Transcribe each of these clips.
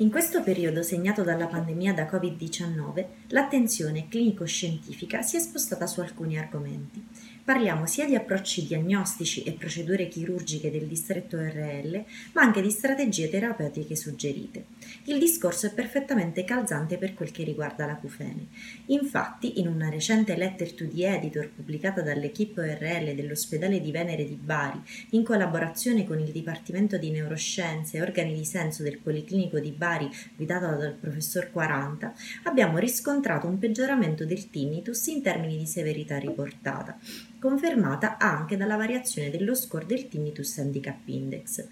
In questo periodo segnato dalla pandemia da Covid-19, l'attenzione clinico-scientifica si è spostata su alcuni argomenti. Parliamo sia di approcci diagnostici e procedure chirurgiche del distretto RL, ma anche di strategie terapeutiche suggerite. Il discorso è perfettamente calzante per quel che riguarda l'acufene. Infatti, in una recente letter to the editor pubblicata dall'equipe ORL dell'ospedale di Venere di Bari, in collaborazione con il Dipartimento di Neuroscienze e Organi di Senso del Policlinico di Bari, guidato dal professor 40, abbiamo riscontrato un peggioramento del tinnitus in termini di severità riportata confermata anche dalla variazione dello score del Tinnitus Handicap Index.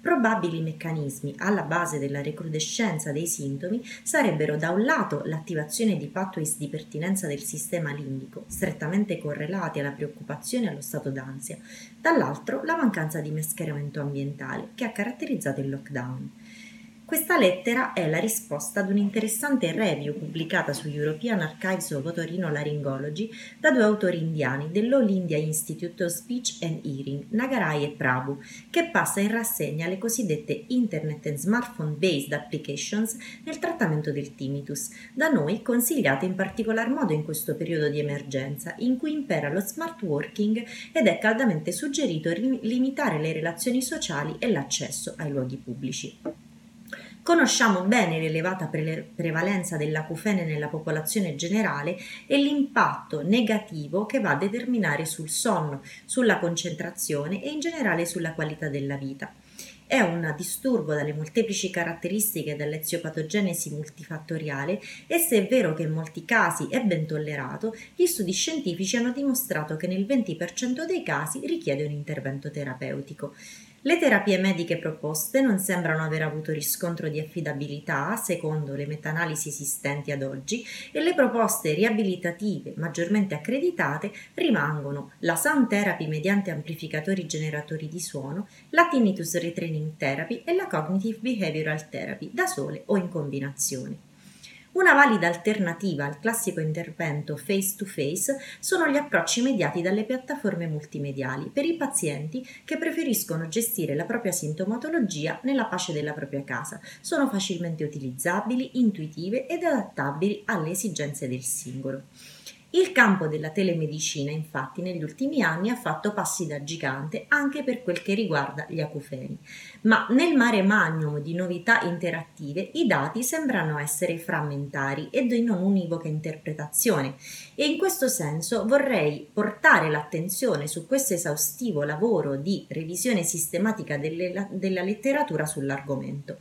Probabili meccanismi alla base della recrudescenza dei sintomi sarebbero da un lato l'attivazione di pathways di pertinenza del sistema limbico, strettamente correlati alla preoccupazione e allo stato d'ansia, dall'altro la mancanza di mescheramento ambientale che ha caratterizzato il lockdown. Questa lettera è la risposta ad un'interessante review pubblicata su European Archives of Otorino-Laryngology da due autori indiani dell'All India Institute of Speech and Hearing, Nagarai e Prabhu, che passa in rassegna le cosiddette Internet and Smartphone-based applications nel trattamento del tinnitus, da noi consigliate in particolar modo in questo periodo di emergenza, in cui impera lo smart working ed è caldamente suggerito limitare le relazioni sociali e l'accesso ai luoghi pubblici. Conosciamo bene l'elevata pre- prevalenza dell'acufene nella popolazione generale e l'impatto negativo che va a determinare sul sonno, sulla concentrazione e in generale sulla qualità della vita. È un disturbo dalle molteplici caratteristiche dell'eziopatogenesi multifattoriale e se è vero che in molti casi è ben tollerato, gli studi scientifici hanno dimostrato che nel 20% dei casi richiede un intervento terapeutico. Le terapie mediche proposte non sembrano aver avuto riscontro di affidabilità secondo le meta-analisi esistenti ad oggi e le proposte riabilitative maggiormente accreditate rimangono la sound therapy mediante amplificatori generatori di suono, la tinnitus retraining therapy e la cognitive behavioral therapy da sole o in combinazione. Una valida alternativa al classico intervento face-to-face sono gli approcci mediati dalle piattaforme multimediali per i pazienti che preferiscono gestire la propria sintomatologia nella pace della propria casa. Sono facilmente utilizzabili, intuitive ed adattabili alle esigenze del singolo. Il campo della telemedicina, infatti, negli ultimi anni ha fatto passi da gigante anche per quel che riguarda gli acufeni, ma nel mare magnum di novità interattive i dati sembrano essere frammentari e di non univoca interpretazione e in questo senso vorrei portare l'attenzione su questo esaustivo lavoro di revisione sistematica delle, della letteratura sull'argomento.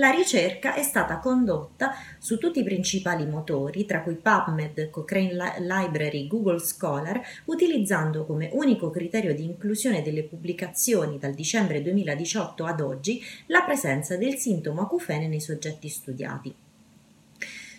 La ricerca è stata condotta su tutti i principali motori, tra cui PubMed, Cochrane Library, Google Scholar, utilizzando come unico criterio di inclusione delle pubblicazioni dal dicembre 2018 ad oggi la presenza del sintomo acufene nei soggetti studiati.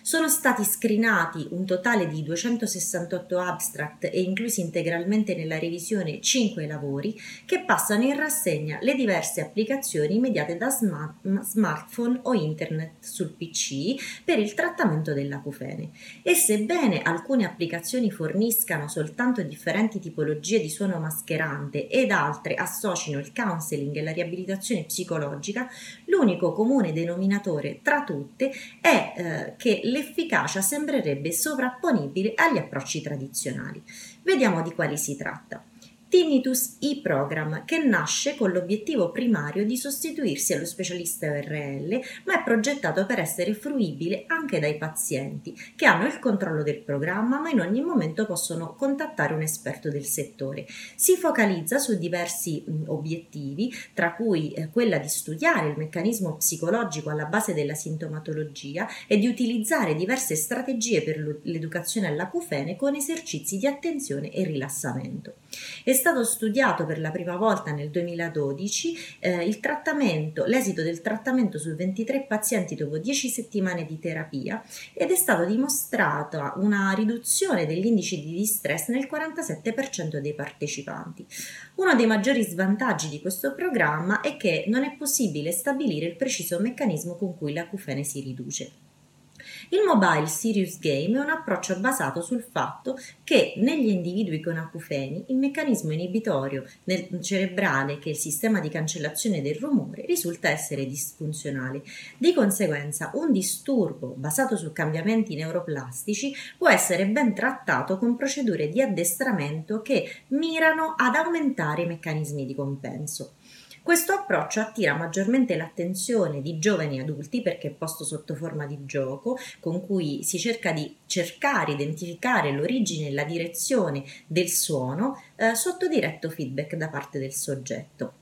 Sono stati screenati un totale di 268 abstract e inclusi integralmente nella revisione 5 lavori che passano in rassegna le diverse applicazioni mediate da smart- smartphone o internet sul PC per il trattamento dell'acufene. E sebbene alcune applicazioni forniscano soltanto differenti tipologie di suono mascherante ed altre associno il counseling e la riabilitazione psicologica, l'unico comune denominatore tra tutte è eh, che l'efficacia sembrerebbe sovrapponibile agli approcci tradizionali. Vediamo di quali si tratta. Tinnitus e-Program, che nasce con l'obiettivo primario di sostituirsi allo specialista ORL, ma è progettato per essere fruibile anche dai pazienti, che hanno il controllo del programma, ma in ogni momento possono contattare un esperto del settore. Si focalizza su diversi mh, obiettivi, tra cui eh, quella di studiare il meccanismo psicologico alla base della sintomatologia e di utilizzare diverse strategie per l'educazione all'acufene con esercizi di attenzione e rilassamento. È stato studiato per la prima volta nel 2012 eh, il trattamento, l'esito del trattamento su 23 pazienti dopo 10 settimane di terapia ed è stata dimostrata una riduzione degli indici di distress nel 47% dei partecipanti. Uno dei maggiori svantaggi di questo programma è che non è possibile stabilire il preciso meccanismo con cui l'acufene si riduce. Il Mobile Serious Game è un approccio basato sul fatto che negli individui con acufeni il meccanismo inibitorio cerebrale, che è il sistema di cancellazione del rumore, risulta essere disfunzionale. Di conseguenza, un disturbo basato su cambiamenti neuroplastici può essere ben trattato con procedure di addestramento che mirano ad aumentare i meccanismi di compenso. Questo approccio attira maggiormente l'attenzione di giovani adulti perché è posto sotto forma di gioco, con cui si cerca di cercare, identificare l'origine e la direzione del suono eh, sotto diretto feedback da parte del soggetto.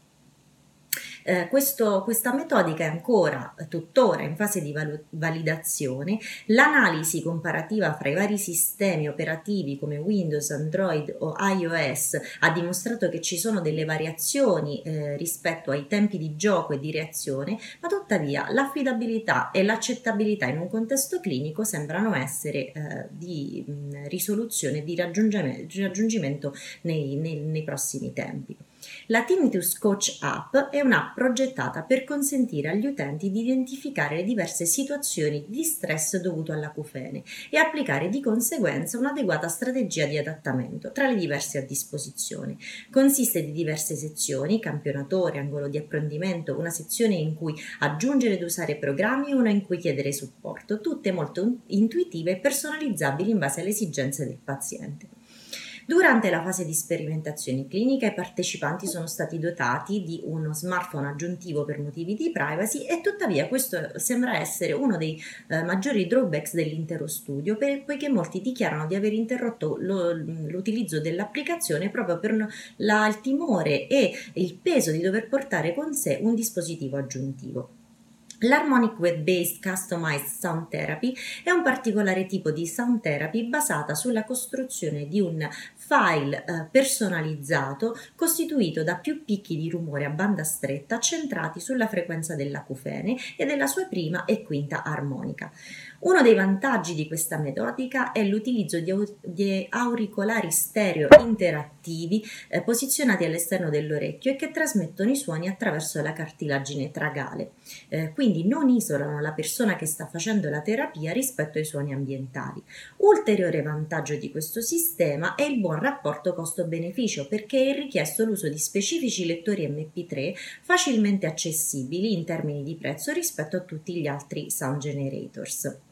Eh, questo, questa metodica è ancora tuttora in fase di valu- validazione. L'analisi comparativa fra i vari sistemi operativi come Windows, Android o iOS ha dimostrato che ci sono delle variazioni eh, rispetto ai tempi di gioco e di reazione, ma tuttavia l'affidabilità e l'accettabilità in un contesto clinico sembrano essere eh, di mh, risoluzione, di raggiungimento, raggiungimento nei, nei, nei prossimi tempi. La Tinnitus Coach App è un'app progettata per consentire agli utenti di identificare le diverse situazioni di stress dovuto all'acufene e applicare di conseguenza un'adeguata strategia di adattamento tra le diverse a disposizione. Consiste di diverse sezioni, campionatore, angolo di apprendimento, una sezione in cui aggiungere ed usare programmi e una in cui chiedere supporto, tutte molto intuitive e personalizzabili in base alle esigenze del paziente. Durante la fase di sperimentazione clinica i partecipanti sono stati dotati di uno smartphone aggiuntivo per motivi di privacy e tuttavia questo sembra essere uno dei eh, maggiori drawbacks dell'intero studio per, poiché molti dichiarano di aver interrotto lo, l'utilizzo dell'applicazione proprio per la, il timore e il peso di dover portare con sé un dispositivo aggiuntivo. L'Harmonic Web-Based Customized Sound Therapy è un particolare tipo di sound therapy basata sulla costruzione di un file eh, personalizzato costituito da più picchi di rumore a banda stretta centrati sulla frequenza dell'acufene e della sua prima e quinta armonica. Uno dei vantaggi di questa metodica è l'utilizzo di, au- di auricolari stereo interattivi eh, posizionati all'esterno dell'orecchio e che trasmettono i suoni attraverso la cartilagine tragale. Eh, quindi non isolano la persona che sta facendo la terapia rispetto ai suoni ambientali. Ulteriore vantaggio di questo sistema è il buon rapporto costo-beneficio perché è richiesto l'uso di specifici lettori MP3 facilmente accessibili in termini di prezzo rispetto a tutti gli altri sound generators.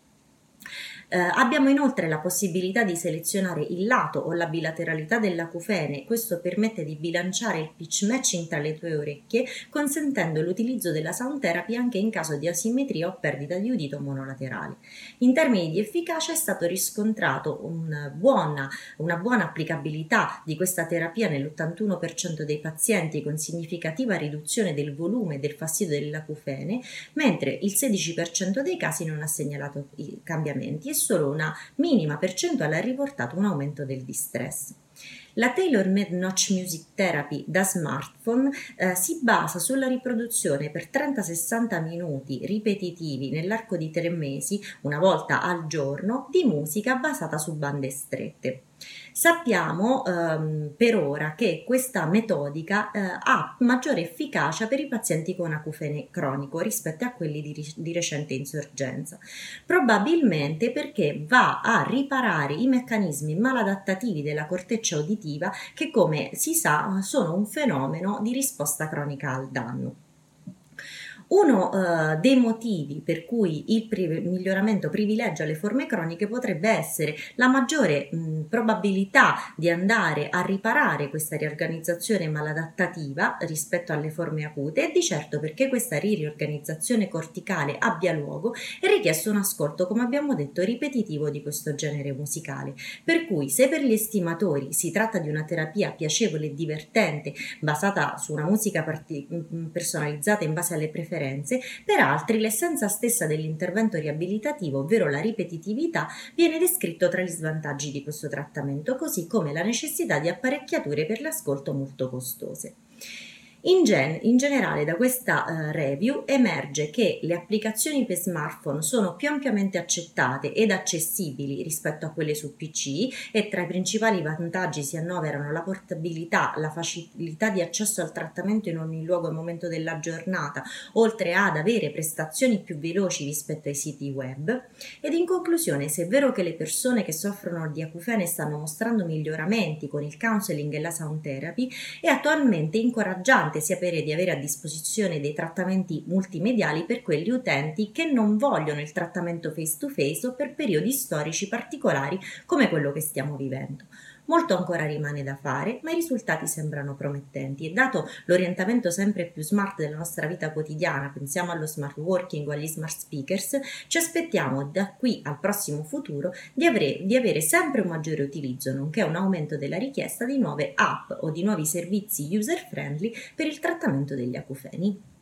Eh, abbiamo inoltre la possibilità di selezionare il lato o la bilateralità dell'acufene, questo permette di bilanciare il pitch matching tra le tue orecchie, consentendo l'utilizzo della sound therapy anche in caso di asimmetria o perdita di udito monolaterale. In termini di efficacia è stato riscontrato un buona, una buona applicabilità di questa terapia nell'81% dei pazienti con significativa riduzione del volume del fastidio dell'acufene, mentre il 16% dei casi non ha segnalato cambiamenti solo una minima percentuale ha riportato un aumento del distress. La tailor-made notch music therapy da smartphone eh, si basa sulla riproduzione per 30-60 minuti ripetitivi nell'arco di tre mesi, una volta al giorno, di musica basata su bande strette. Sappiamo ehm, per ora che questa metodica eh, ha maggiore efficacia per i pazienti con acufene cronico rispetto a quelli di, di recente insorgenza, probabilmente perché va a riparare i meccanismi maladattativi della corteccia uditiva che come si sa sono un fenomeno di risposta cronica al danno. Uno uh, dei motivi per cui il pri- miglioramento privilegia le forme croniche potrebbe essere la maggiore mh, probabilità di andare a riparare questa riorganizzazione maladattativa rispetto alle forme acute e di certo perché questa riorganizzazione corticale abbia luogo è richiesto un ascolto, come abbiamo detto, ripetitivo di questo genere musicale. Per cui se per gli estimatori si tratta di una terapia piacevole e divertente basata su una musica parti- personalizzata in base alle preferenze, differenze, per altri l'essenza stessa dell'intervento riabilitativo, ovvero la ripetitività, viene descritto tra gli svantaggi di questo trattamento, così come la necessità di apparecchiature per l'ascolto molto costose. In, gen- in generale da questa uh, review emerge che le applicazioni per smartphone sono più ampiamente accettate ed accessibili rispetto a quelle su PC e tra i principali vantaggi si annoverano la portabilità, la facilità di accesso al trattamento in ogni luogo e momento della giornata, oltre ad avere prestazioni più veloci rispetto ai siti web. Ed in conclusione, se è vero che le persone che soffrono di acufene stanno mostrando miglioramenti con il counseling e la sound therapy, è attualmente incoraggiante importante sapere di avere a disposizione dei trattamenti multimediali per quegli utenti che non vogliono il trattamento face to face o per periodi storici particolari come quello che stiamo vivendo. Molto ancora rimane da fare, ma i risultati sembrano promettenti e dato l'orientamento sempre più smart della nostra vita quotidiana, pensiamo allo smart working o agli smart speakers, ci aspettiamo da qui al prossimo futuro di avere, di avere sempre un maggiore utilizzo, nonché un aumento della richiesta di nuove app o di nuovi servizi user friendly per il trattamento degli acufeni.